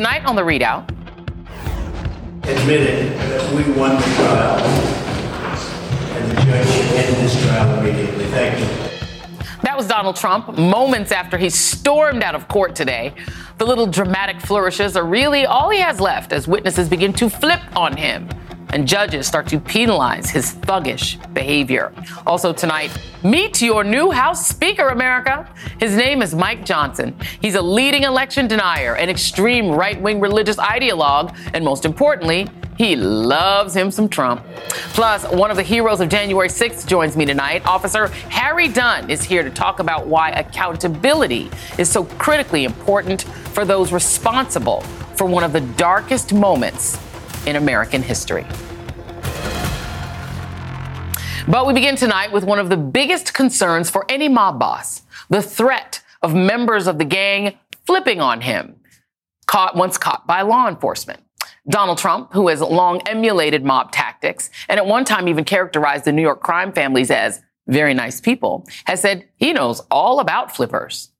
Tonight on The ReidOut. Admitted that we won the trial, and the judge should end this trial immediately. Thank you. That was Donald Trump moments after he stormed out of court today. The little dramatic flourishes are really all he has left as witnesses begin to flip on him and judges start to penalize his thuggish behavior. Also tonight, meet your new House Speaker, America. His name is Mike Johnson. He's a leading election denier, an extreme right wing religious ideologue, and most importantly, he loves him some Trump. Plus, one of the heroes of January 6th joins me tonight. Officer Harry Dunn is here to talk about why accountability is so critically important for those responsible for one of the darkest moments in American history. But we begin tonight with one of the biggest concerns for any mob boss the threat of members of the gang flipping on him, caught once caught by law enforcement. Donald Trump, who has long emulated mob tactics and at one time even characterized the New York crime families as very nice people, has said he knows all about flippers.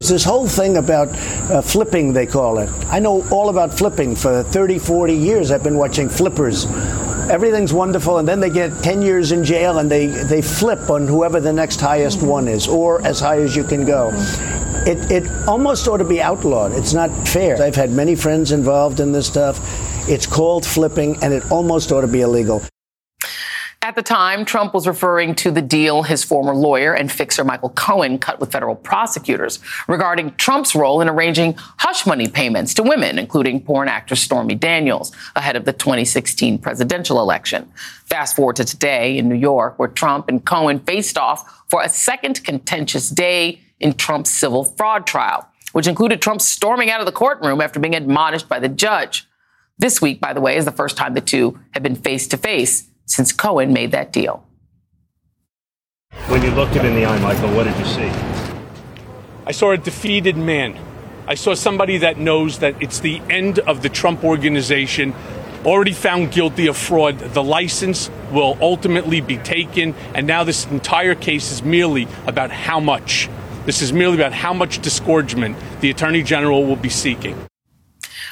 This whole thing about uh, flipping, they call it. I know all about flipping. For 30, 40 years, I've been watching flippers. Everything's wonderful, and then they get 10 years in jail and they, they flip on whoever the next highest one is, or as high as you can go. It, it almost ought to be outlawed. It's not fair. I've had many friends involved in this stuff. It's called flipping, and it almost ought to be illegal. At the time, Trump was referring to the deal his former lawyer and fixer Michael Cohen cut with federal prosecutors regarding Trump's role in arranging hush money payments to women, including porn actress Stormy Daniels, ahead of the 2016 presidential election. Fast forward to today in New York, where Trump and Cohen faced off for a second contentious day in Trump's civil fraud trial, which included Trump storming out of the courtroom after being admonished by the judge. This week, by the way, is the first time the two have been face to face since Cohen made that deal. When you looked him in the eye, Michael, what did you see? I saw a defeated man. I saw somebody that knows that it's the end of the Trump organization, already found guilty of fraud. The license will ultimately be taken, and now this entire case is merely about how much. This is merely about how much disgorgement the Attorney General will be seeking.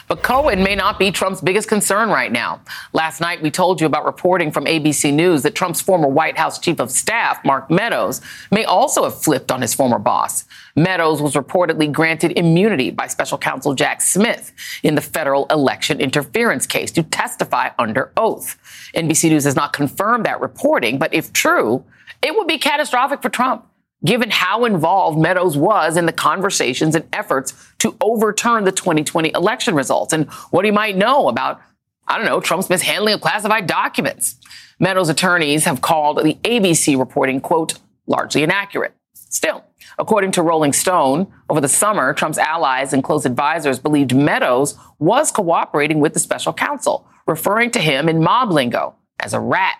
But Cohen may not be Trump's biggest concern right now. Last night, we told you about reporting from ABC News that Trump's former White House chief of staff, Mark Meadows, may also have flipped on his former boss. Meadows was reportedly granted immunity by special counsel Jack Smith in the federal election interference case to testify under oath. NBC News has not confirmed that reporting, but if true, it would be catastrophic for Trump given how involved Meadows was in the conversations and efforts to overturn the 2020 election results and what he might know about, I don't know, Trump's mishandling of classified documents. Meadows' attorneys have called the ABC reporting, quote, largely inaccurate. Still, according to Rolling Stone, over the summer, Trump's allies and close advisors believed Meadows was cooperating with the special counsel, referring to him in mob lingo as a rat.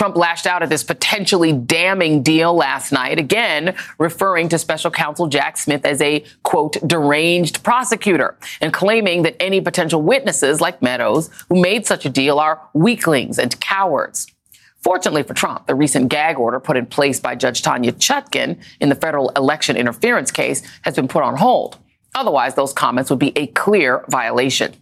Trump lashed out at this potentially damning deal last night, again referring to special counsel Jack Smith as a, quote, deranged prosecutor and claiming that any potential witnesses like Meadows who made such a deal are weaklings and cowards. Fortunately for Trump, the recent gag order put in place by Judge Tanya Chutkan in the federal election interference case has been put on hold. Otherwise, those comments would be a clear violation.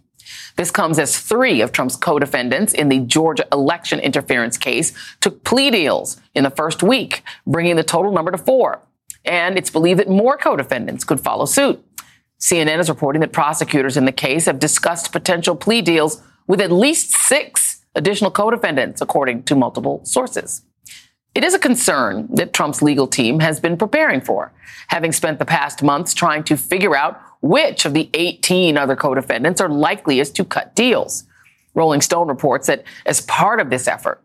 This comes as three of Trump's co-defendants in the Georgia election interference case took plea deals in the first week, bringing the total number to four. And it's believed that more co-defendants could follow suit. CNN is reporting that prosecutors in the case have discussed potential plea deals with at least six additional co-defendants, according to multiple sources. It is a concern that Trump's legal team has been preparing for, having spent the past months trying to figure out which of the 18 other co-defendants are likeliest to cut deals. Rolling Stone reports that as part of this effort,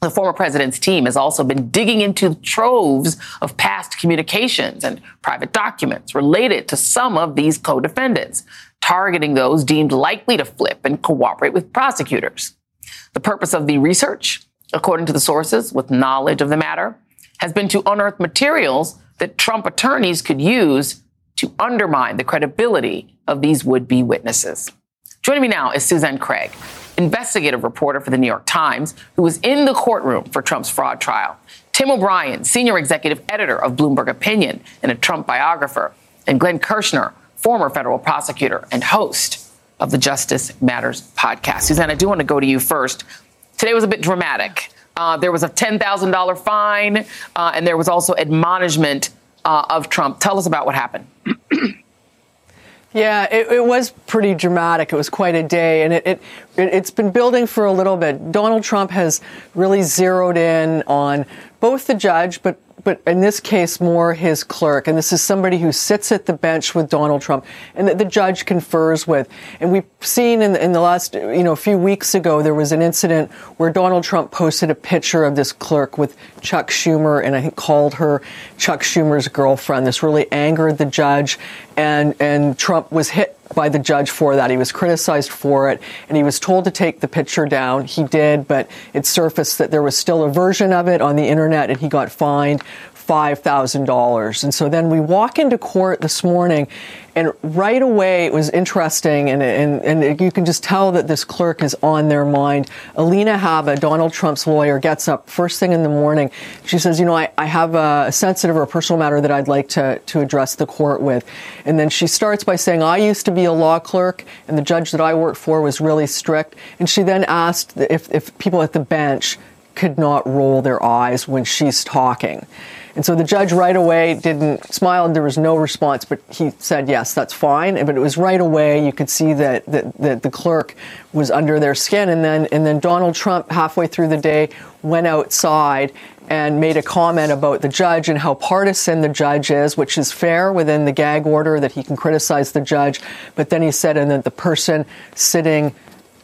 the former president's team has also been digging into troves of past communications and private documents related to some of these co-defendants, targeting those deemed likely to flip and cooperate with prosecutors. The purpose of the research, according to the sources with knowledge of the matter, has been to unearth materials that Trump attorneys could use to undermine the credibility of these would be witnesses. Joining me now is Suzanne Craig, investigative reporter for the New York Times, who was in the courtroom for Trump's fraud trial. Tim O'Brien, senior executive editor of Bloomberg Opinion and a Trump biographer. And Glenn Kirschner, former federal prosecutor and host of the Justice Matters podcast. Suzanne, I do want to go to you first. Today was a bit dramatic. Uh, there was a $10,000 fine, uh, and there was also admonishment uh, of Trump. Tell us about what happened. Yeah, it, it, was pretty dramatic. It was quite a day, and it, it, it, has been building for a little bit. Donald Trump has really zeroed in on both the judge, but but in this case, more his clerk. And this is somebody who sits at the bench with Donald Trump and that the judge confers with. And we've seen in, in the last, you know, a few weeks ago, there was an incident where Donald Trump posted a picture of this clerk with Chuck Schumer and I think called her Chuck Schumer's girlfriend. This really angered the judge and, and Trump was hit by the judge for that. He was criticized for it, and he was told to take the picture down. He did, but it surfaced that there was still a version of it on the internet, and he got fined $5,000. And so then we walk into court this morning, and right away it was interesting, and, and, and you can just tell that this clerk is on their mind. Alina Habba, Donald Trump's lawyer, gets up first thing in the morning. She says, You know, I, I have a sensitive or personal matter that I'd like to, to address the court with. And then she starts by saying, I used to be a law clerk, and the judge that I worked for was really strict. And she then asked if, if people at the bench could not roll their eyes when she's talking. And so the judge right away didn't smile there was no response, but he said, yes, that's fine. But it was right away. You could see that, that, that the clerk was under their skin. And then, and then Donald Trump, halfway through the day, went outside and made a comment about the judge and how partisan the judge is, which is fair within the gag order that he can criticize the judge. But then he said, and that the person sitting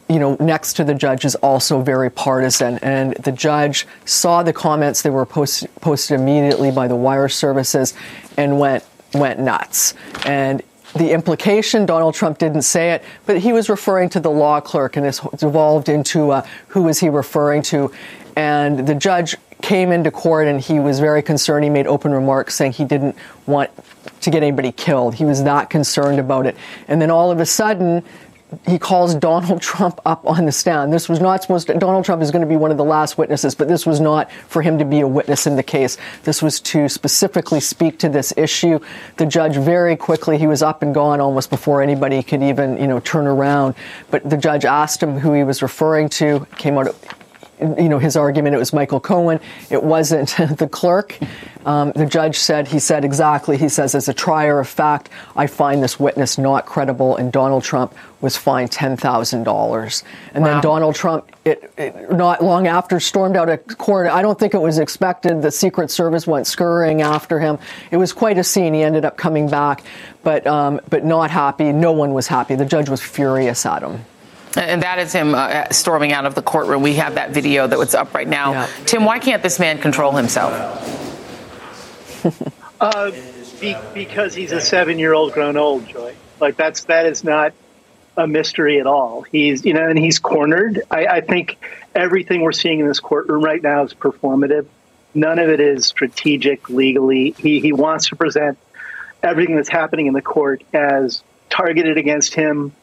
you know, next to the judge is also very partisan. And the judge saw the comments that were post, posted immediately by the wire services and went went nuts. And the implication, Donald Trump didn't say it, but he was referring to the law clerk, and it's evolved into uh, who was he referring to. And the judge came into court and he was very concerned. He made open remarks saying he didn't want to get anybody killed. He was not concerned about it. And then all of a sudden, he calls Donald Trump up on the stand. This was not supposed to, Donald Trump is going to be one of the last witnesses, but this was not for him to be a witness in the case. This was to specifically speak to this issue. The judge very quickly, he was up and gone almost before anybody could even, you know, turn around. But the judge asked him who he was referring to, came out you know, his argument, it was Michael Cohen. It wasn't the clerk. Um, the judge said, he said exactly, he says, as a trier of fact, I find this witness not credible, and Donald Trump was fined $10,000. And wow. then Donald Trump, it, it, not long after, stormed out of court. I don't think it was expected. The Secret Service went scurrying after him. It was quite a scene. He ended up coming back, but, um, but not happy. No one was happy. The judge was furious at him. And that is him uh, storming out of the courtroom. We have that video that was up right now. Yeah. Tim, why can't this man control himself? uh, be, because he's a seven-year-old grown old, Joy. Like that's that is not a mystery at all. He's you know, and he's cornered. I, I think everything we're seeing in this courtroom right now is performative. None of it is strategic legally. He he wants to present everything that's happening in the court as targeted against him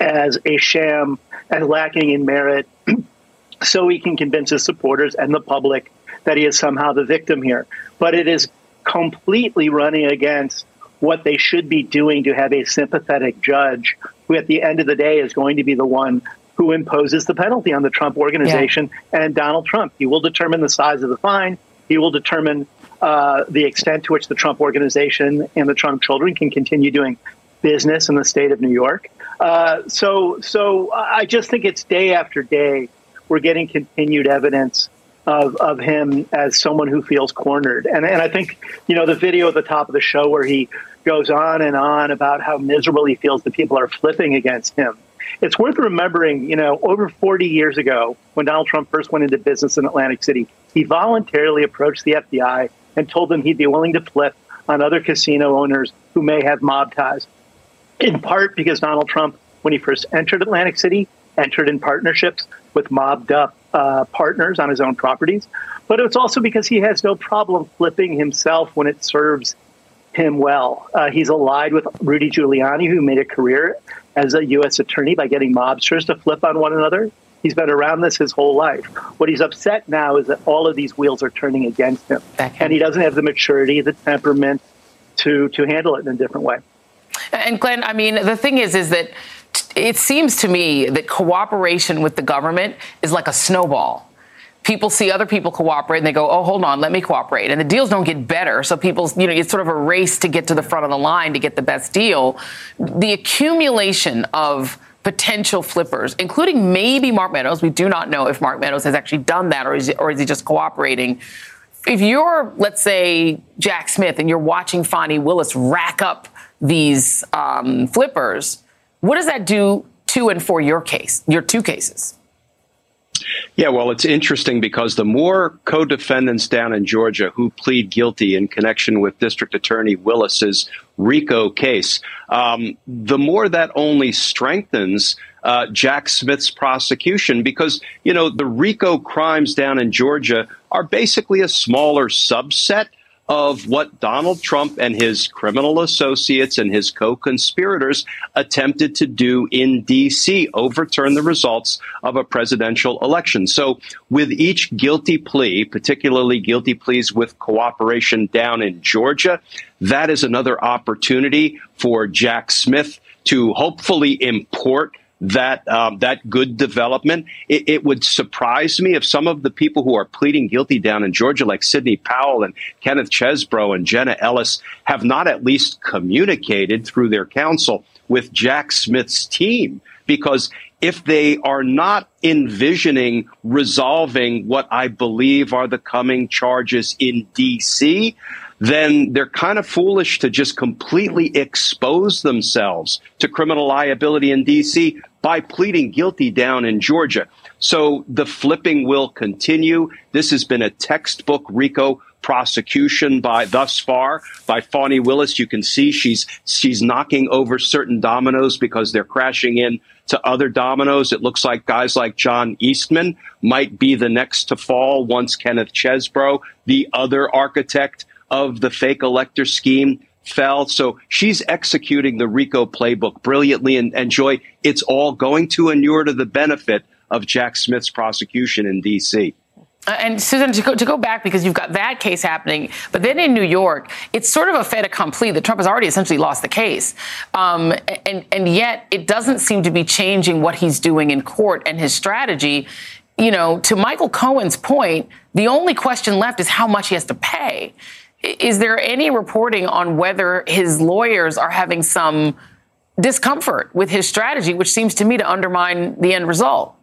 as a sham and lacking in merit so he can convince his supporters and the public that he is somehow the victim here. But it is completely running against what they should be doing to have a sympathetic judge who, at the end of the day, is going to be the one who imposes the penalty on the Trump organization yeah. and Donald Trump. He will determine the size of the fine. He will determine uh, the extent to which the Trump organization and the Trump children can continue doing business in the state of New York. Uh, so, so I just think it's day after day we're getting continued evidence of, of him as someone who feels cornered. And, and I think, you know, the video at the top of the show where he goes on and on about how miserable he feels that people are flipping against him. It's worth remembering, you know, over 40 years ago, when Donald Trump first went into business in Atlantic City, he voluntarily approached the FBI and told them he'd be willing to flip on other casino owners who may have mob ties in part because Donald Trump, when he first entered Atlantic City, entered in partnerships with mobbed up uh, partners on his own properties. But it's also because he has no problem flipping himself when it serves him well. Uh, he's allied with Rudy Giuliani, who made a career as a U.S. attorney by getting mobsters to flip on one another. He's been around this his whole life. What he's upset now is that all of these wheels are turning against him, and he doesn't have the maturity, the temperament to to handle it in a different way. And Glenn, I mean, the thing is, is that it seems to me that cooperation with the government is like a snowball people see other people cooperate and they go, oh, hold on, let me cooperate. And the deals don't get better. So people, you know, it's sort of a race to get to the front of the line to get the best deal. The accumulation of potential flippers, including maybe Mark Meadows. We do not know if Mark Meadows has actually done that or is, or is he just cooperating. If you're, let's say, Jack Smith and you're watching Fani Willis rack up these um, flippers, what does that do to and for your case, your two cases? Yeah, well, it's interesting because the more co defendants down in Georgia who plead guilty in connection with District Attorney Willis's RICO case, um, the more that only strengthens uh, Jack Smith's prosecution because, you know, the RICO crimes down in Georgia are basically a smaller subset of what Donald Trump and his criminal associates and his co conspirators attempted to do in D.C., overturn the results of a presidential election. So, with each guilty plea, particularly guilty pleas with cooperation down in Georgia, that is another opportunity for Jack Smith to hopefully import that um, that good development. It, it, would surprise me if some of the people who are pleading guilty down in Georgia, like Sidney Powell and Kenneth Chesebro and Jenna Ellis, have not at least communicated through their counsel with Jack Smith's team. Because if they are not envisioning resolving what I believe are the coming charges in D.C., then they're kind of foolish to just completely expose themselves to criminal liability in D.C. by pleading guilty down in Georgia. So the flipping will continue. This has been a textbook RICO prosecution by thus far by Fani Willis. You can see she's she's knocking over certain dominoes because they're crashing in to other dominoes. It looks like guys like John Eastman might be the next to fall once Kenneth Chesebro, the other architect of the fake elector scheme fell. So she's executing the RICO playbook brilliantly. And, and Joy, it's all going to inure to the benefit of Jack Smith's prosecution in D.C. Uh, and Susan, to go, to go, back because you've got that case happening, but then in New York, it's sort of a fait accompli that Trump has already essentially lost the case, um, and and yet it doesn't seem to be changing what he's doing in court and his strategy. You know, to Michael Cohen's point, the only question left is how much he has to pay. Is there any reporting on whether his lawyers are having some discomfort with his strategy, which seems to me to undermine the end result?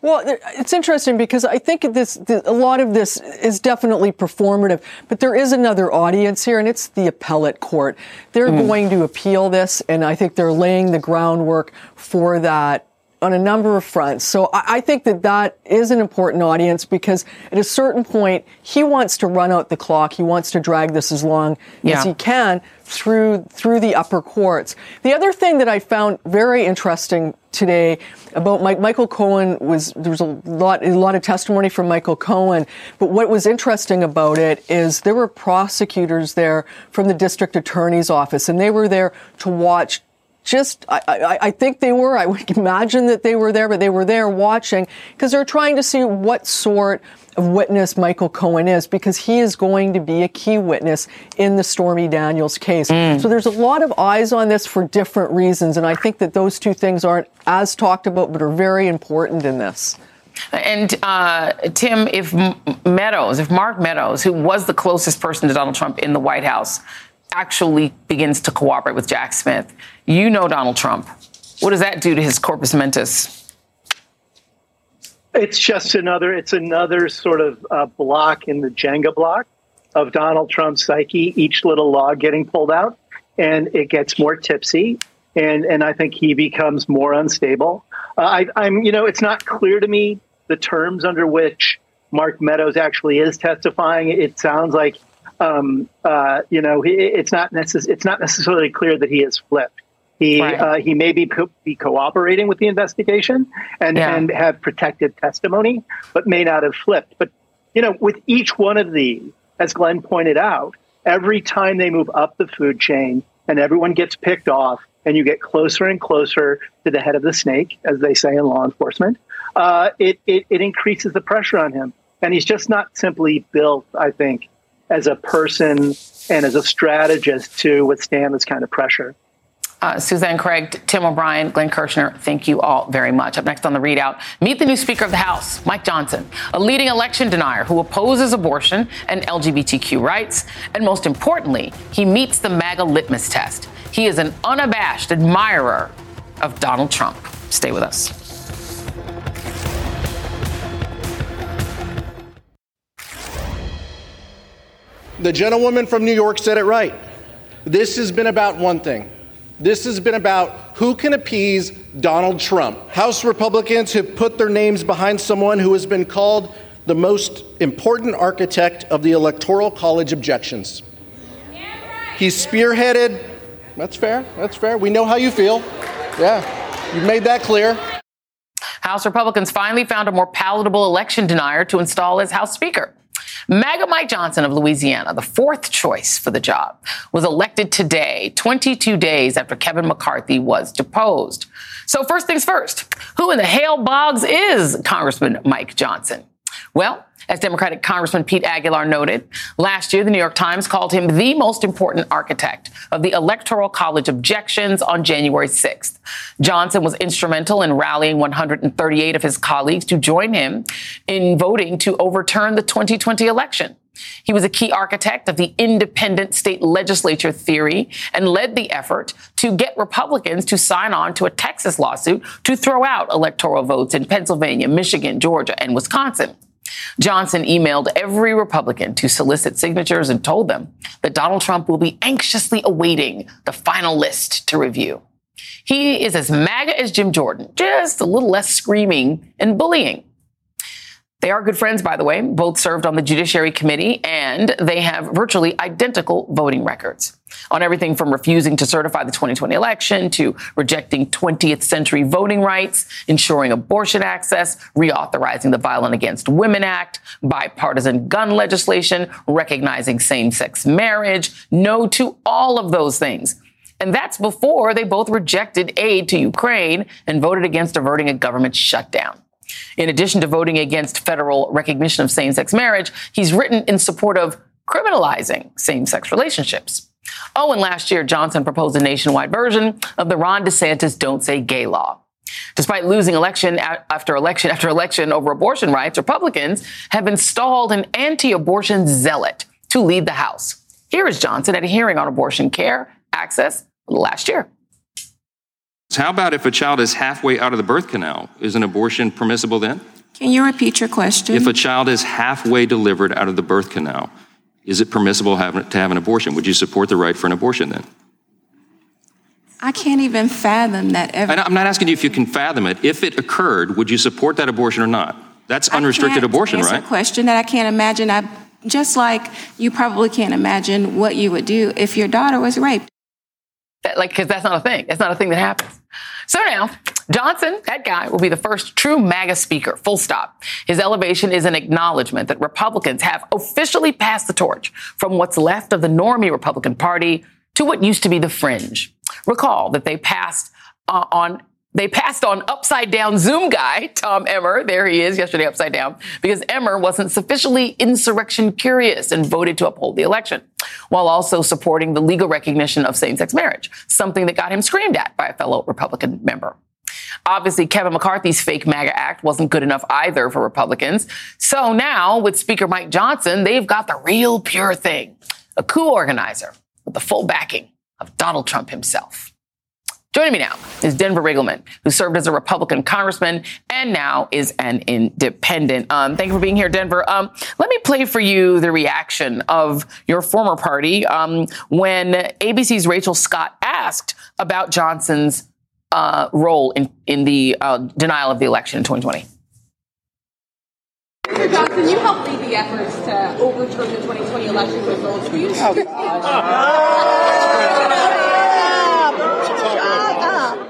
Well, it's interesting because I think this, this, a lot of this is definitely performative, but there is another audience here, and it's the appellate court. They're mm. going to appeal this, and I think they're laying the groundwork for that on a number of fronts. So I, I, think that that is an important audience because at a certain point, he wants to run out the clock. He wants to drag this as long yeah. as he can through through the upper courts. The other thing that I found very interesting today about Mike, Michael Cohen was there was a lot a lot of testimony from Michael Cohen, but what was interesting about it is there were prosecutors there from the district attorney's office, and they were there to watch just, I, I, I, think they were, I would imagine that they were there, but they were there watching because they're trying to see what sort of witness Michael Cohen is because he is going to be a key witness in the Stormy Daniels case. Mm. So there's a lot of eyes on this for different reasons. And I think that those two things aren't as talked about, but are very important in this. And uh, Tim, if Meadows, if Mark Meadows, who was the closest person to Donald Trump in the White House, actually begins to cooperate with Jack Smith, you know Donald Trump. What does that do to his corpus mentis? It's just another. It's another sort of uh, block in the Jenga block of Donald Trump's psyche. Each little log getting pulled out, and it gets more tipsy, and and I think he becomes more unstable. Uh, I, I'm, you know, it's not clear to me the terms under which Mark Meadows actually is testifying. It sounds like um, uh, you know, it's not necess- it's not necessarily clear that he has flipped. He right. uh, he may be co- be cooperating with the investigation and yeah. and have protected testimony, but may not have flipped. But you know, with each one of these, as Glenn pointed out, every time they move up the food chain and everyone gets picked off, and you get closer and closer to the head of the snake, as they say in law enforcement, uh, it, it it increases the pressure on him, and he's just not simply built, I think, as a person and as a strategist to withstand this kind of pressure. Uh, Suzanne Craig, Tim O'Brien, Glenn Kirschner, thank you all very much. Up next on the ReidOut, meet the new Speaker of the House, Mike Johnson, a leading election denier who opposes abortion and LGBTQ rights. And most importantly, he meets the MAGA litmus test. He is an unabashed admirer of Donald Trump. Stay with us. The gentlewoman from New York said it right. This has been about one thing. This has been about who can appease Donald Trump. House Republicans have put their names behind someone who has been called the most important architect of the Electoral College objections. He's spearheaded, that's fair, that's fair. We know how you feel. Yeah, you've made that clear. House Republicans finally found a more palatable election denier to install as House Speaker. MAGA Mike Johnson of Louisiana, the fourth choice for the job, was elected today, 22 days after Kevin McCarthy was deposed. So, first things first, who in the hell bogs is Congressman Mike Johnson? Well, as Democratic Congressman Pete Aguilar noted, last year the New York Times called him the most important architect of the Electoral College objections on January 6th. Johnson was instrumental in rallying 138 of his colleagues to join him in voting to overturn the 2020 election. He was a key architect of the independent state legislature theory and led the effort to get Republicans to sign on to a Texas lawsuit to throw out electoral votes in Pennsylvania, Michigan, Georgia, and Wisconsin. Johnson emailed every Republican to solicit signatures and told them that Donald Trump will be anxiously awaiting the final list to review. He is as MAGA as Jim Jordan, just a little less screaming and bullying. They are good friends, by the way. Both served on the Judiciary Committee, and they have virtually identical voting records on everything from refusing to certify the 2020 election to rejecting 20th century voting rights, ensuring abortion access, reauthorizing the Violent Against Women Act, bipartisan gun legislation, recognizing same sex marriage, no to all of those things. And that's before they both rejected aid to Ukraine and voted against averting a government shutdown. In addition to voting against federal recognition of same sex marriage, he's written in support of criminalizing same sex relationships. Oh, and last year, Johnson proposed a nationwide version of the Ron DeSantis Don't Say Gay law. Despite losing election after election after election over abortion rights, Republicans have installed an anti abortion zealot to lead the House. Here is Johnson at a hearing on abortion care access last year. How about if a child is halfway out of the birth canal? Is an abortion permissible then? Can you repeat your question? If a child is halfway delivered out of the birth canal, is it permissible to have an abortion? Would you support the right for an abortion then? I can't even fathom that ever. I'm not asking you if you can fathom it. If it occurred, would you support that abortion or not? That's unrestricted abortion, right? That's a question that I can't imagine. I, just like you probably can't imagine what you would do if your daughter was raped. That, like, because that's not a thing. That's not a thing that happens. So now, Johnson, that guy, will be the first true MAGA speaker, full stop. His elevation is an acknowledgement that Republicans have officially passed the torch from what's left of the normie Republican Party to what used to be the fringe. Recall that they passed uh, on they passed on upside down Zoom guy, Tom Emmer. There he is yesterday upside down because Emmer wasn't sufficiently insurrection curious and voted to uphold the election while also supporting the legal recognition of same sex marriage, something that got him screamed at by a fellow Republican member. Obviously, Kevin McCarthy's fake MAGA act wasn't good enough either for Republicans. So now, with Speaker Mike Johnson, they've got the real pure thing a coup organizer with the full backing of Donald Trump himself. Joining me now is Denver Riggleman, who served as a Republican congressman and now is an independent. Um, thank you for being here, Denver. Um, let me play for you the reaction of your former party um, when ABC's Rachel Scott asked about Johnson's uh, role in, in the uh, denial of the election in 2020. Mr. Johnson, you helped lead the efforts to overturn the 2020 election results. Will you? Oh,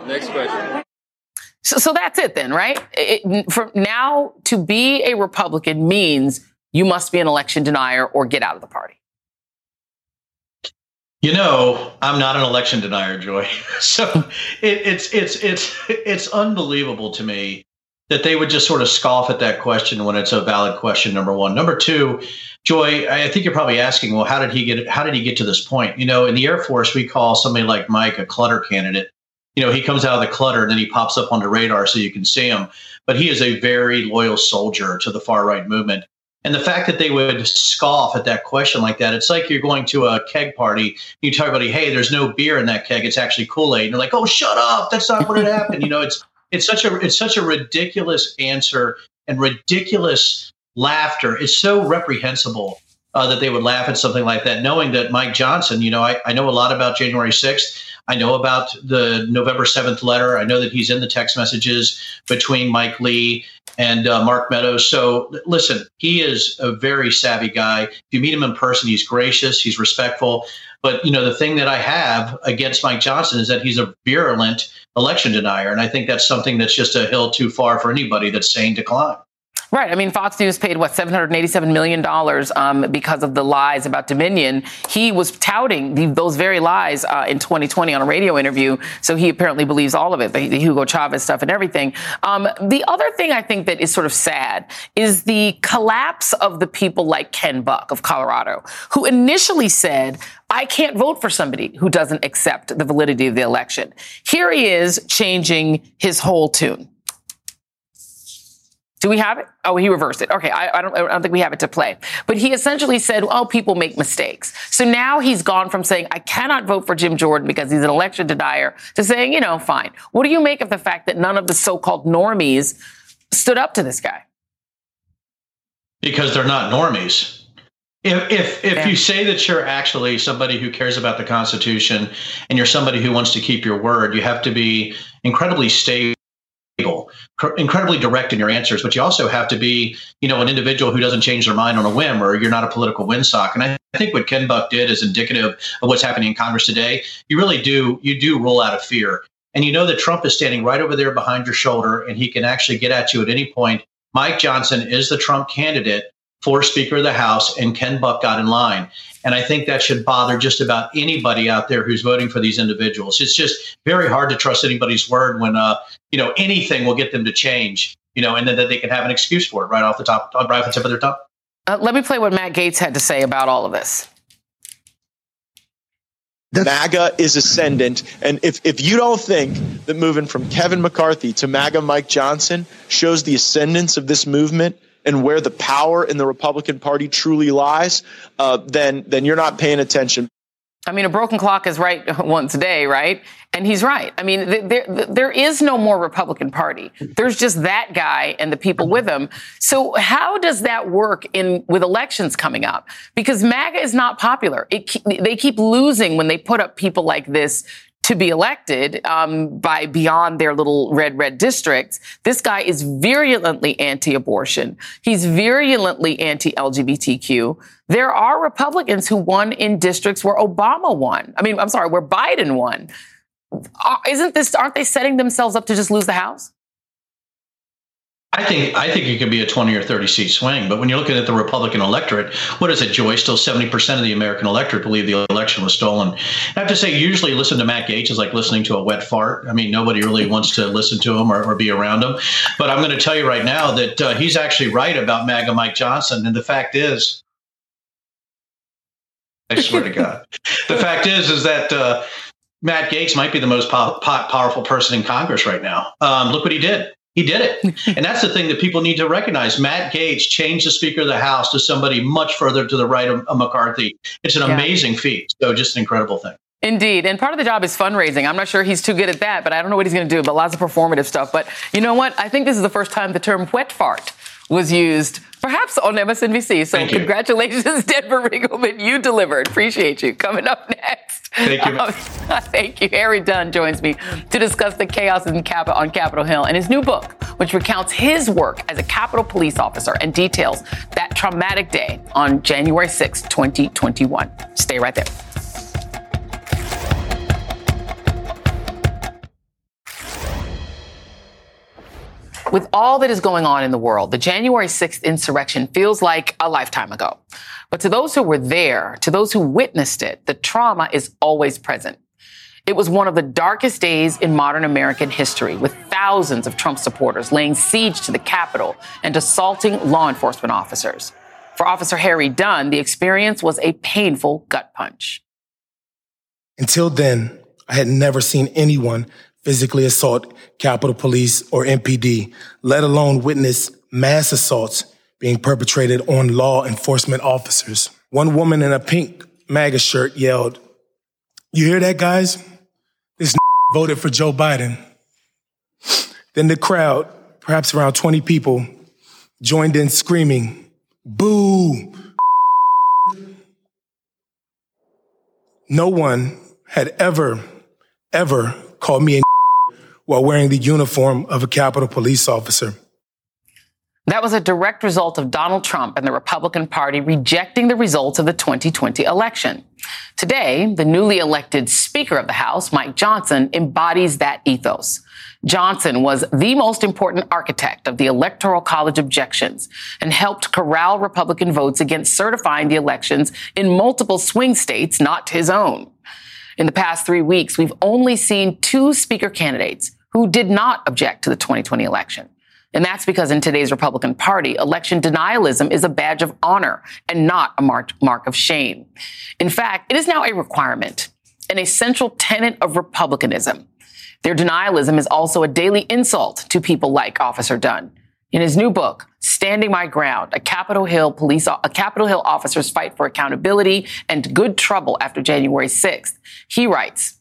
Next question. So, so that's it then, right? It, from now to be a Republican means you must be an election denier or get out of the party. You know, I'm not an election denier, Joy. So it, it's it's it's it's unbelievable to me that they would just sort of scoff at that question when it's a valid question. Number one. Number two, Joy, I think you're probably asking, well, how did he get? How did he get to this point? You know, in the Air Force, we call somebody like Mike a clutter candidate. You know, he comes out of the clutter and then he pops up on the radar so you can see him. But he is a very loyal soldier to the far right movement. And the fact that they would scoff at that question like that, it's like you're going to a keg party. You tell everybody, "Hey, there's no beer in that keg. It's actually Kool Aid." And they're like, "Oh, shut up! That's not what it happened." You know, it's it's such a it's such a ridiculous answer and ridiculous laughter. It's so reprehensible uh, that they would laugh at something like that, knowing that Mike Johnson. You know, I, I know a lot about January sixth. I know about the November 7th letter. I know that he's in the text messages between Mike Lee and uh, Mark Meadows. So listen, he is a very savvy guy. If you meet him in person, he's gracious, he's respectful. But you know, the thing that I have against Mike Johnson is that he's a virulent election denier, and I think that's something that's just a hill too far for anybody that's sane to climb. Right. I mean, Fox News paid what $787 million um, because of the lies about Dominion. He was touting the, those very lies uh, in 2020 on a radio interview. So he apparently believes all of it, the, the Hugo Chavez stuff and everything. Um, the other thing I think that is sort of sad is the collapse of the people like Ken Buck of Colorado, who initially said, I can't vote for somebody who doesn't accept the validity of the election. Here he is changing his whole tune. Do we have it? Oh, he reversed it. Okay, I, I, don't, I, don't, think we have it to play. But he essentially said, "Oh, people make mistakes." So now he's gone from saying, "I cannot vote for Jim Jordan because he's an election denier," to saying, "You know, fine." What do you make of the fact that none of the so-called normies stood up to this guy? Because they're not normies. If if, if you say that you're actually somebody who cares about the Constitution and you're somebody who wants to keep your word, you have to be incredibly stable incredibly direct in your answers, but you also have to be, you know, an individual who doesn't change their mind on a whim, or you're not a political windsock. And I think what Ken Buck did is indicative of what's happening in Congress today. You really do, you do roll out of fear, and you know that Trump is standing right over there behind your shoulder, and he can actually get at you at any point. Mike Johnson is the Trump candidate for Speaker of the House, and Ken Buck got in line. And I think that should bother just about anybody out there who's voting for these individuals. It's just very hard to trust anybody's word when, uh, you know, anything will get them to change, you know, and then that they can have an excuse for it right off the top, right off the tip of their tongue. Uh, let me play what Matt Gaetz had to say about all of this. MAGA is ascendant. And if, if you don't think that moving from Kevin McCarthy to MAGA Mike Johnson shows the ascendance of this movement, and where the power in the Republican Party truly lies, uh, then then you're not paying attention. I mean, a broken clock is right once a day, right? And he's right. I mean, there, there is no more Republican Party. There's just that guy and the people with him. So how does that work in with elections coming up? Because MAGA is not popular. It, they keep losing when they put up people like this to be elected um, by beyond their little red red districts. This guy is virulently anti-abortion. He's virulently anti-LGBTQ. There are Republicans who won in districts where Obama won. I mean, I'm sorry, where Biden won. Uh, isn't this? Aren't they setting themselves up to just lose the House? I think I think it could be a 20 or 30 seat swing. But when you're looking at the Republican electorate, what is it, Joy? Still 70% of the American electorate believe the election was stolen. I have to say, usually listen to Matt Gaetz is like listening to a wet fart. I mean, nobody really wants to listen to him or, or be around him. But I'm going to tell you right now that uh, he's actually right about MAGA Mike Johnson. And the fact is, I swear to God, the fact is, is that. Uh, Matt Gaetz might be the most po- po- powerful person in Congress right now. Um, look what he did. He did it. and that's the thing that people need to recognize. Matt Gaetz changed the Speaker of the House to somebody much further to the right of, of McCarthy. It's an yeah. amazing feat. So just an incredible thing. Indeed. And part of the job is fundraising. I'm not sure he's too good at that, but I don't know what he's going to do, but lots of performative stuff. But you know what? I think this is the first time the term wet fart was used, perhaps on MSNBC. So Thank congratulations, Denver Riggleman. You delivered. Appreciate you. Coming up next. Thank you. Um, thank you. Harry Dunn joins me to discuss the chaos in Cap- on Capitol Hill and his new book, which recounts his work as a Capitol police officer and details that traumatic day on January 6, 2021. Stay right there. With all that is going on in the world, the January 6th insurrection feels like a lifetime ago. But to those who were there, to those who witnessed it, the trauma is always present. It was one of the darkest days in modern American history, with thousands of Trump supporters laying siege to the Capitol and assaulting law enforcement officers. For Officer Harry Dunn, the experience was a painful gut punch. Until then, I had never seen anyone physically assault Capitol Police or MPD, let alone witness mass assaults being perpetrated on law enforcement officers. One woman in a pink MAGA shirt yelled, You hear that, guys? This voted for Joe Biden. Then the crowd, perhaps around 20 people, joined in screaming, Boo! No one had ever, ever called me a while wearing the uniform of a Capitol police officer. That was a direct result of Donald Trump and the Republican Party rejecting the results of the 2020 election. Today, the newly elected Speaker of the House, Mike Johnson, embodies that ethos. Johnson was the most important architect of the Electoral College objections and helped corral Republican votes against certifying the elections in multiple swing states not his own. In the past three weeks, we've only seen two speaker candidates who did not object to the 2020 election. And that's because in today's Republican Party, election denialism is a badge of honor and not a mark, mark of shame. In fact, it is now a requirement, an essential tenet of republicanism. Their denialism is also a daily insult to people like Officer Dunn. In his new book, Standing My Ground, a Capitol Hill police, a Capitol Hill officer's fight for accountability and good trouble after January 6th, he writes,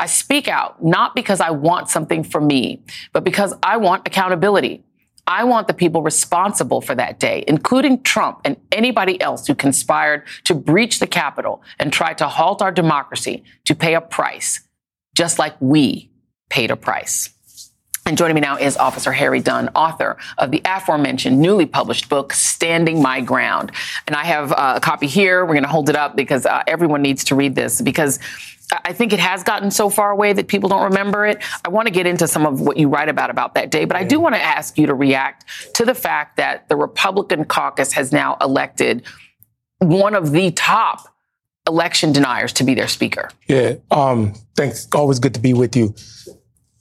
I speak out not because I want something for me, but because I want accountability. I want the people responsible for that day, including Trump and anybody else who conspired to breach the Capitol and try to halt our democracy, to pay a price, just like we paid a price. And joining me now is Officer Harry Dunn, author of the aforementioned newly published book, Standing My Ground. And I have uh, a copy here. We're going to hold it up because uh, everyone needs to read this because I think it has gotten so far away that people don't remember it. I want to get into some of what you write about about that day, but I do want to ask you to react to the fact that the Republican caucus has now elected one of the top election deniers to be their speaker. Yeah. Um, thanks. Always good to be with you.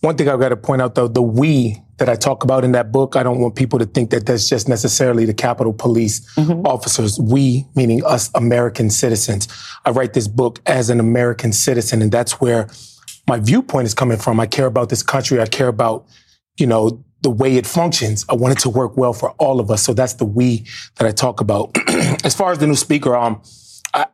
One thing I've got to point out though, the we that I talk about in that book, I don't want people to think that that's just necessarily the Capitol Police mm-hmm. officers. We, meaning us American citizens. I write this book as an American citizen, and that's where my viewpoint is coming from. I care about this country. I care about, you know, the way it functions. I want it to work well for all of us. So that's the we that I talk about. as far as the new speaker, um, I,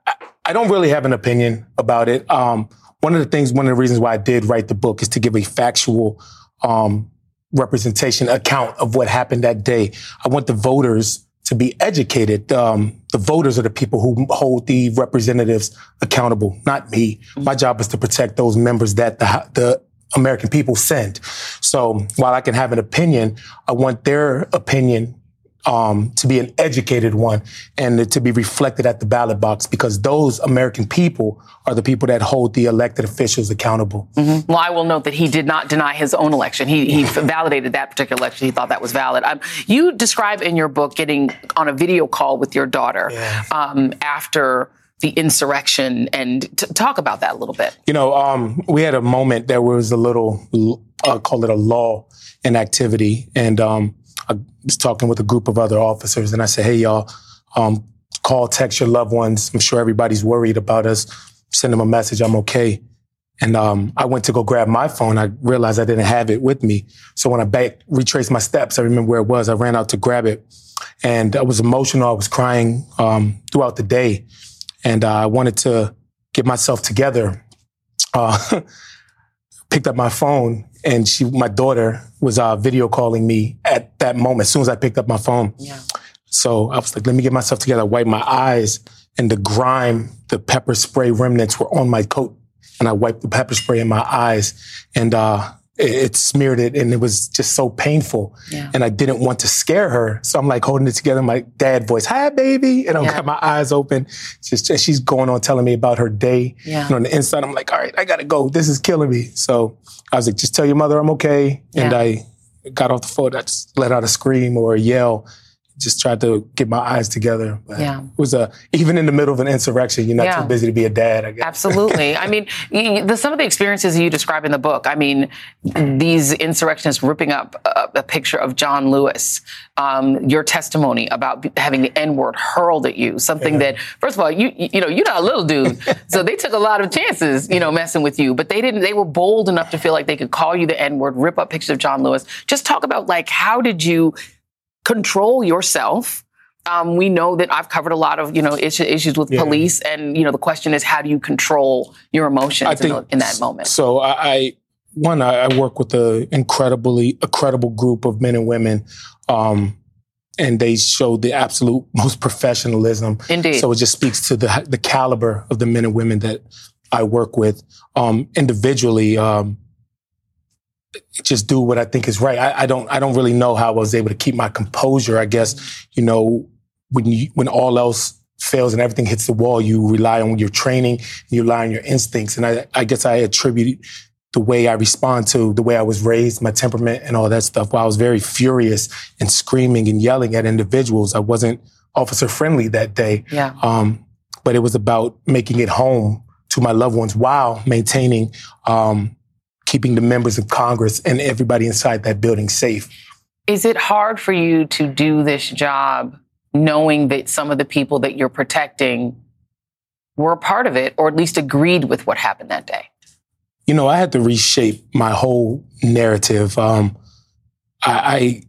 I don't really have an opinion about it. Um, one of the things, one of the reasons why I did write the book is to give a factual um, representation account of what happened that day. I want the voters to be educated. Um, the voters are the people who hold the representatives accountable, not me. My job is to protect those members that the, the American people send. So while I can have an opinion, I want their opinion um, to be an educated one and to be reflected at the ballot box because those American people are the people that hold the elected officials accountable. Mm-hmm. Well, I will note that he did not deny his own election. He, he validated that particular election. He thought that was valid. Um, you describe in your book getting on a video call with your daughter yeah. um, after the insurrection and t- talk about that a little bit. You know, um, we had a moment that was a little, uh, call it a law in activity. And, um, was talking with a group of other officers, and I said, "Hey, y'all, um, call, text your loved ones. I'm sure everybody's worried about us. Send them a message. I'm okay." And um, I went to go grab my phone. I realized I didn't have it with me. So when I back retraced my steps, I remember where it was. I ran out to grab it, and I was emotional. I was crying um, throughout the day, and uh, I wanted to get myself together. Uh, picked up my phone and she, my daughter, was uh, video calling me at that moment. As soon as I picked up my phone, yeah. so I was like, "Let me get myself together." I wiped my eyes, and the grime, the pepper spray remnants were on my coat, and I wiped the pepper spray in my eyes, and uh, it, it, smeared it, and it was just so painful. Yeah. And I didn't want to scare her, so I'm like holding it together. My dad voice, "Hi, baby," and I've yeah. got my eyes open. Just she's going on telling me about her day. Yeah. And on the inside, I'm like, "All right, I gotta go. This is killing me." So I was like, "Just tell your mother I'm okay." And I got off the phone. I just let out a scream or a yell. Just tried to get my eyes together. Yeah. It was a even in the middle of an insurrection, you're not Yeah. too busy to be a dad. I guess. Absolutely. I mean, the, some of the experiences you describe in the book. I mean, these insurrectionists ripping up a, a picture of John Lewis. Um, your testimony about having the N word hurled at you, something that, first of all, you you know, you're not a little dude, so they took a lot of chances, you know, messing with you. But they didn't. They were bold enough to feel like they could call you the N word, rip up pictures of John Lewis. Just talk about like how did you control yourself? Um, we know that I've covered a lot of you know issues, issues with Yeah. police, and you know the question is how do you control your emotions in, the- in that moment? So I, I one, I, I work with an incredibly a credible group of men and women, um, and they show the absolute most professionalism. Indeed. So it just speaks to the the caliber of the men and women that I work with um, individually. Um, just do what I think is right. I, I don't. I don't really know how I was able to keep my composure. I guess you know when you when all else fails and everything hits the wall, you rely on your training, you rely on your instincts, and I, I guess I attribute the way I respond to the way I was raised, my temperament, and all that stuff. While I was very furious and screaming and yelling at individuals, I wasn't officer friendly that day. Yeah. Um, but it was about making it home to my loved ones while maintaining, um, keeping the members of Congress and everybody inside that building safe. Is it hard for you to do this job knowing that some of the people that you're protecting were a part of it, or at least agreed with what happened that day? you know, I had to reshape my whole narrative. Um, I, I,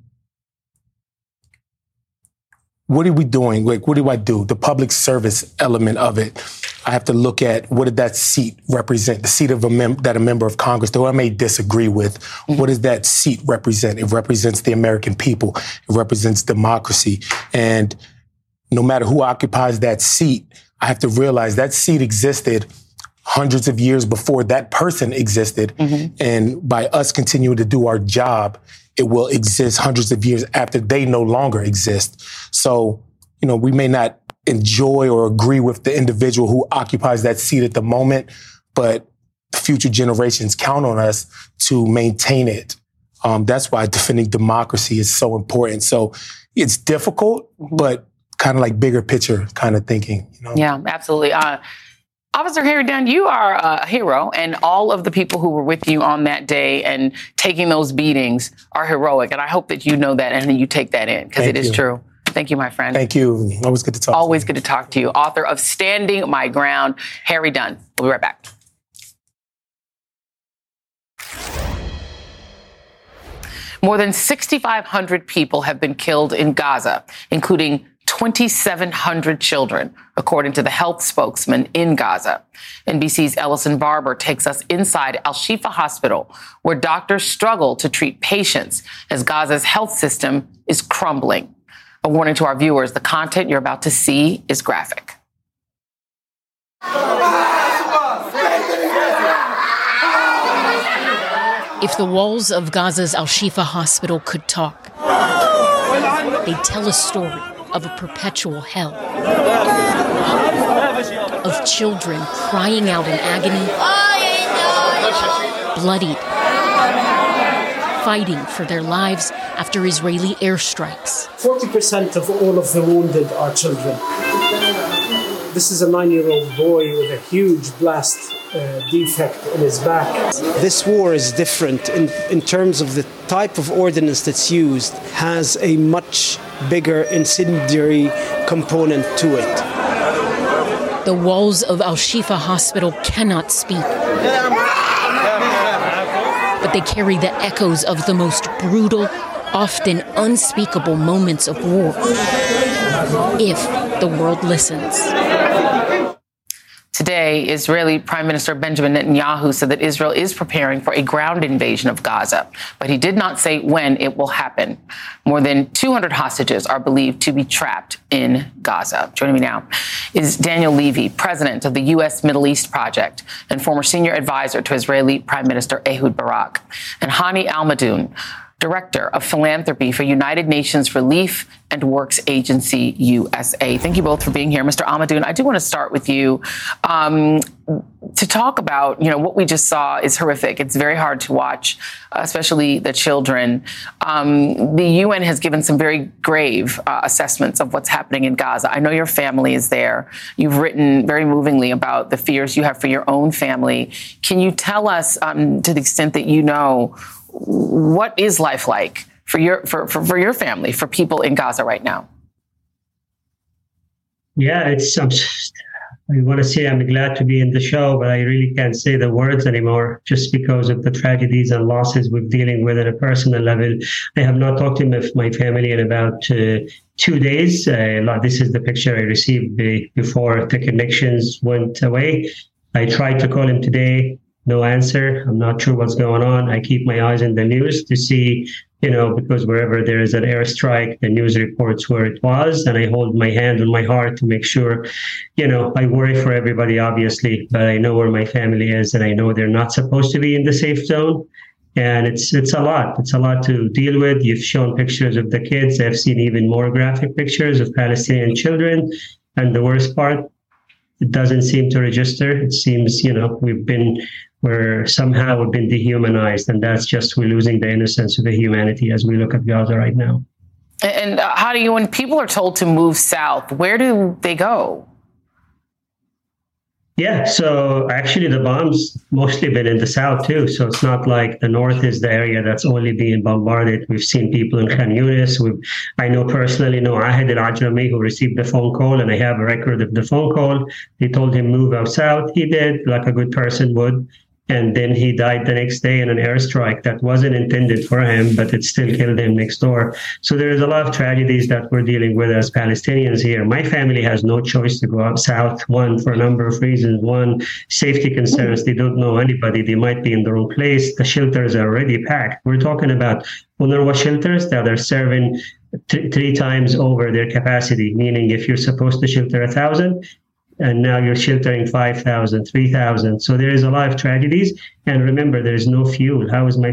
what are we doing? Like, what do I do? The public service element of it. I have to look at what did that seat represent? The seat of a mem- that a member of Congress, though I may disagree with, what does that seat represent? It represents the American people. It represents democracy. And no matter who occupies that seat, I have to realize that seat existed hundreds of years before that person existed. Mm-hmm. And by us continuing to do our job, it will exist hundreds of years after they no longer exist. So, you know, we may not enjoy or agree with the individual who occupies that seat at the moment, but future generations count on us to maintain it. Um, that's why defending democracy is so important. So it's difficult, but kind of like bigger picture kind of thinking. You know? Yeah, absolutely. Uh, Officer Harry Dunn, you are a hero, and all of the people who were with you on that day and taking those beatings are heroic. And I hope that you know that and that you take that in because it is you. true. Thank you, my friend. Thank you. Always good to talk. Always good to talk to you. Author of Standing My Ground, Harry Dunn. We'll be right back. More than 6,500 people have been killed in Gaza, including 2,700 children, according to the health spokesman in Gaza. NBC's Ellison Barber takes us inside Al Shifa Hospital, where doctors struggle to treat patients as Gaza's health system is crumbling. A warning to our viewers the content you're about to see is graphic. If the walls of Gaza's Al Shifa hospital could talk, they'd tell a story of a perpetual hell. Of children crying out in agony, bloodied, fighting for their lives after Israeli airstrikes. 40% of all of the wounded are children. This is a nine year old boy with a huge blast uh, defect in his back. This war is different in, in terms of the type of ordinance that's used, has a much bigger incendiary component to it. The walls of Al Shifa hospital cannot speak. But they carry the echoes of the most brutal, often unspeakable moments of war. If the world listens. Today, Israeli Prime Minister Benjamin Netanyahu said that Israel is preparing for a ground invasion of Gaza, but he did not say when it will happen. More than 200 hostages are believed to be trapped in Gaza. Joining me now is Daniel Levy, president of the U.S. Middle East Project and former senior advisor to Israeli Prime Minister Ehud Barak, and Hani Almadoun, Director of Philanthropy for United Nations Relief and Works Agency USA. Thank you both for being here. Mr. Almadoun, I do want to start with you um, to talk about, you know, what we just saw is horrific. It's very hard to watch, especially the children. Um, the UN has given some very grave uh, assessments of what's happening in Gaza. I know your family is there. You've written very movingly about the fears you have for your own family. Can you tell us, um, to the extent that you know, what is life like for your for, for, for your family, for people in Gaza right now? Yeah, it's. I'm I want to say I'm glad to be in the show, but I really can't say the words anymore just because of the tragedies and losses we're dealing with at a personal level. I have not talked to my family in about uh, two days. Uh, this is the picture I received before the connections went away. I tried to call him today no answer. I'm not sure what's going on. I keep my eyes on the news to see, you know, because wherever there is an airstrike, the news reports where it was, and I hold my hand on my heart to make sure, you know, I worry for everybody, obviously, but I know where my family is, and I know they're not supposed to be in the safe zone. And it's it's a lot. It's a lot to deal with. You've shown pictures of the kids. I've seen even more graphic pictures of Palestinian children. And the worst part, it doesn't seem to register. It seems, you know, we've been where somehow we've been dehumanized, and that's just we're losing the innocence of the humanity as we look at Gaza right now. And uh, how do you, when people are told to move south, where do they go? Yeah, so actually the bombs mostly been in the south too. So it's not like the north is the area that's only being bombarded. We've seen people in Khan Yunis. We've, I know personally know Ahed al Ajrami who received the phone call, and I have a record of the phone call. They told him move out south. He did, like a good person would and then he died the next day in an airstrike that wasn't intended for him, but it still killed him next door. So there's a lot of tragedies that we're dealing with as Palestinians here. My family has no choice to go up south, one, for a number of reasons. One, safety concerns. They don't know anybody. They might be in the wrong place. The shelters are already packed. We're talking about UNRWA shelters that are serving Th- three times over their capacity, meaning if you're supposed to shelter a thousand, and now you're sheltering 5,000, 3,000. So there is a lot of tragedies. And remember, there's no fuel. How is my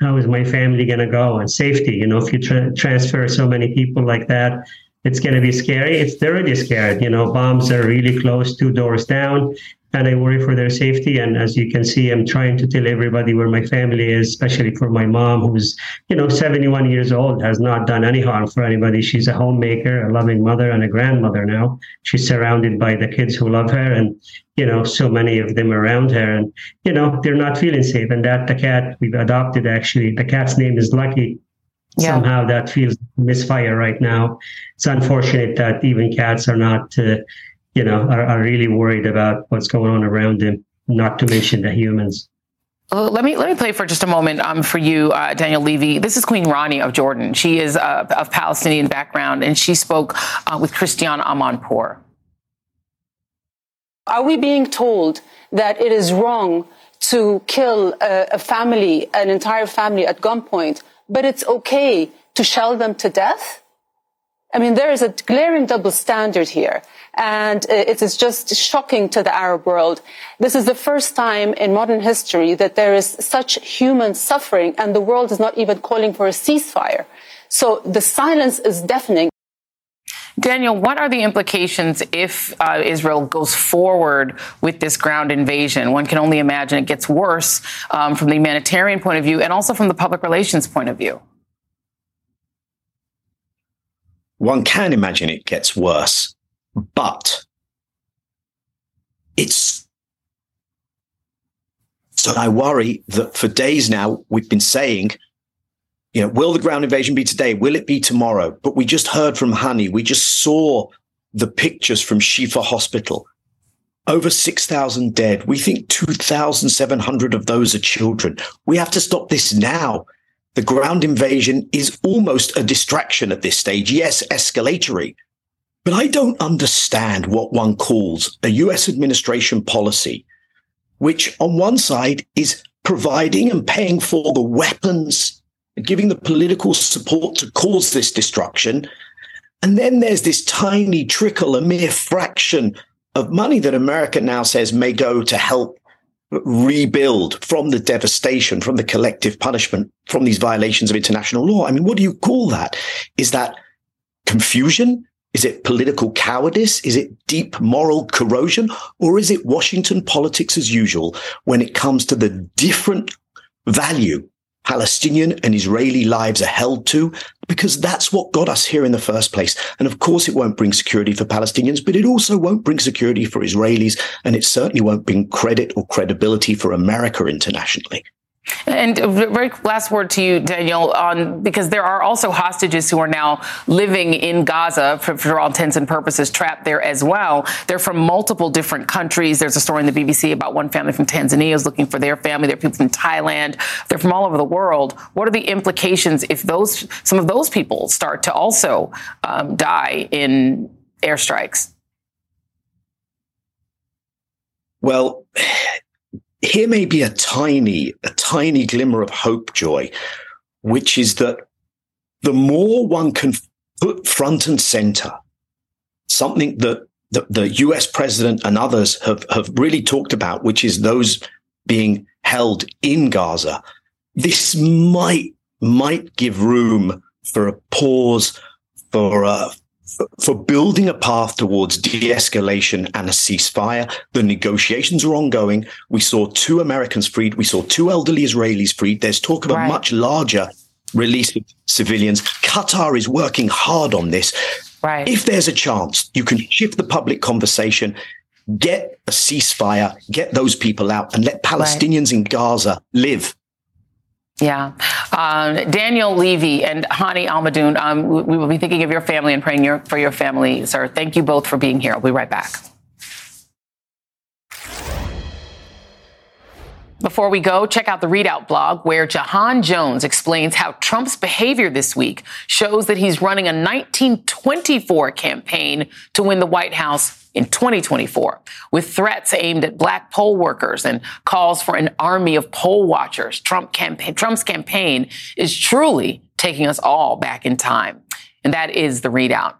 how is my family going to go? And safety, you know, if you tra- transfer so many people like that, it's going to be scary. It's already scared. You know, bombs are really close, two doors down and I worry for their safety. And as you can see, I'm trying to tell everybody where my family is, especially for my mom, who's, you know, 71 years old, has not done any harm for anybody. She's a homemaker, a loving mother, and a grandmother now. She's surrounded by the kids who love her and, you know, so many of them around her. And, you know, they're not feeling safe. And that the cat we've adopted, actually, the cat's name is Lucky. Yeah. Somehow that feels misfire right now. It's unfortunate that even cats are not uh, you know, are, are really worried about what's going on around them, not to mention the humans. Let me let me play for just a moment um, for you, uh, Daniel Levy. This is Queen Rania of Jordan. She is uh, of Palestinian background, and she spoke uh, with Christiane Amanpour. Are we being told that it is wrong to kill a, a family, an entire family at gunpoint, but it's okay to shell them to death? I mean, there is a glaring double standard here. And it is just shocking to the Arab world. This is the first time in modern history that there is such human suffering and the world is not even calling for a ceasefire. So the silence is deafening. Daniel, what are the implications if uh, Israel goes forward with this ground invasion? One can only imagine it gets worse um, from the humanitarian point of view and also from the public relations point of view. One can imagine it gets worse. But it's so I worry that for days now we've been saying, you know, will the ground invasion be today? Will it be tomorrow? But we just heard from Hani, we just saw the pictures from Shifa Hospital. Over 6,000 dead. We think 2,700 of those are children. We have to stop this now. The ground invasion is almost a distraction at this stage. Yes, escalatory, but I don't understand what one calls a US administration policy, which on one side is providing and paying for the weapons giving the political support to cause this destruction. And then there's this tiny trickle, a mere fraction of money that America now says may go to help rebuild from the devastation, from the collective punishment, from these violations of international law. I mean, what do you call that? Is that confusion? Is it political cowardice? Is it deep moral corrosion? Or is it Washington politics as usual when it comes to the different value Palestinian and Israeli lives are held to, because that's what got us here in the first place. And of course, it won't bring security for Palestinians, but it also won't bring security for Israelis. And it certainly won't bring credit or credibility for America internationally. And very last word to you, Daniel, on because there are also hostages who are now living in Gaza for, for, all intents and purposes, trapped there as well. They're from multiple different countries. There's a story in the BBC about one family from Tanzania is looking for their family. There are people from Thailand. They're from all over the world. What are the implications if those some of those people start to also um, die in airstrikes? Well here may be a tiny, a tiny glimmer of hope, Joy, which is that the more one can put front and center something that the, the US president and others have, have really talked about, which is those being held in Gaza, this might, might give room for a pause, for a, for building a path towards de-escalation and a ceasefire. The negotiations are ongoing. We saw two Americans freed. We saw two elderly Israelis freed. There's talk of right. a much larger release of civilians. Qatar is working hard on this. Right. If there's a chance, you can shift the public conversation, get a ceasefire, get those people out, and let Palestinians right. in Gaza live. Yeah. Um, Daniel Levy and Hani Almadoun, um, we, will be thinking of your family and praying your, for your family, sir. Thank you both for being here. I'll be right back. Before we go, check out the ReidOut blog where Ja'han Jones explains how Trump's behavior this week shows that he's running a 1924 campaign to win the White House in 2024 with threats aimed at black poll workers and calls for an army of poll watchers. Trump Trump's campaign is truly taking us all back in time. And that is the ReidOut.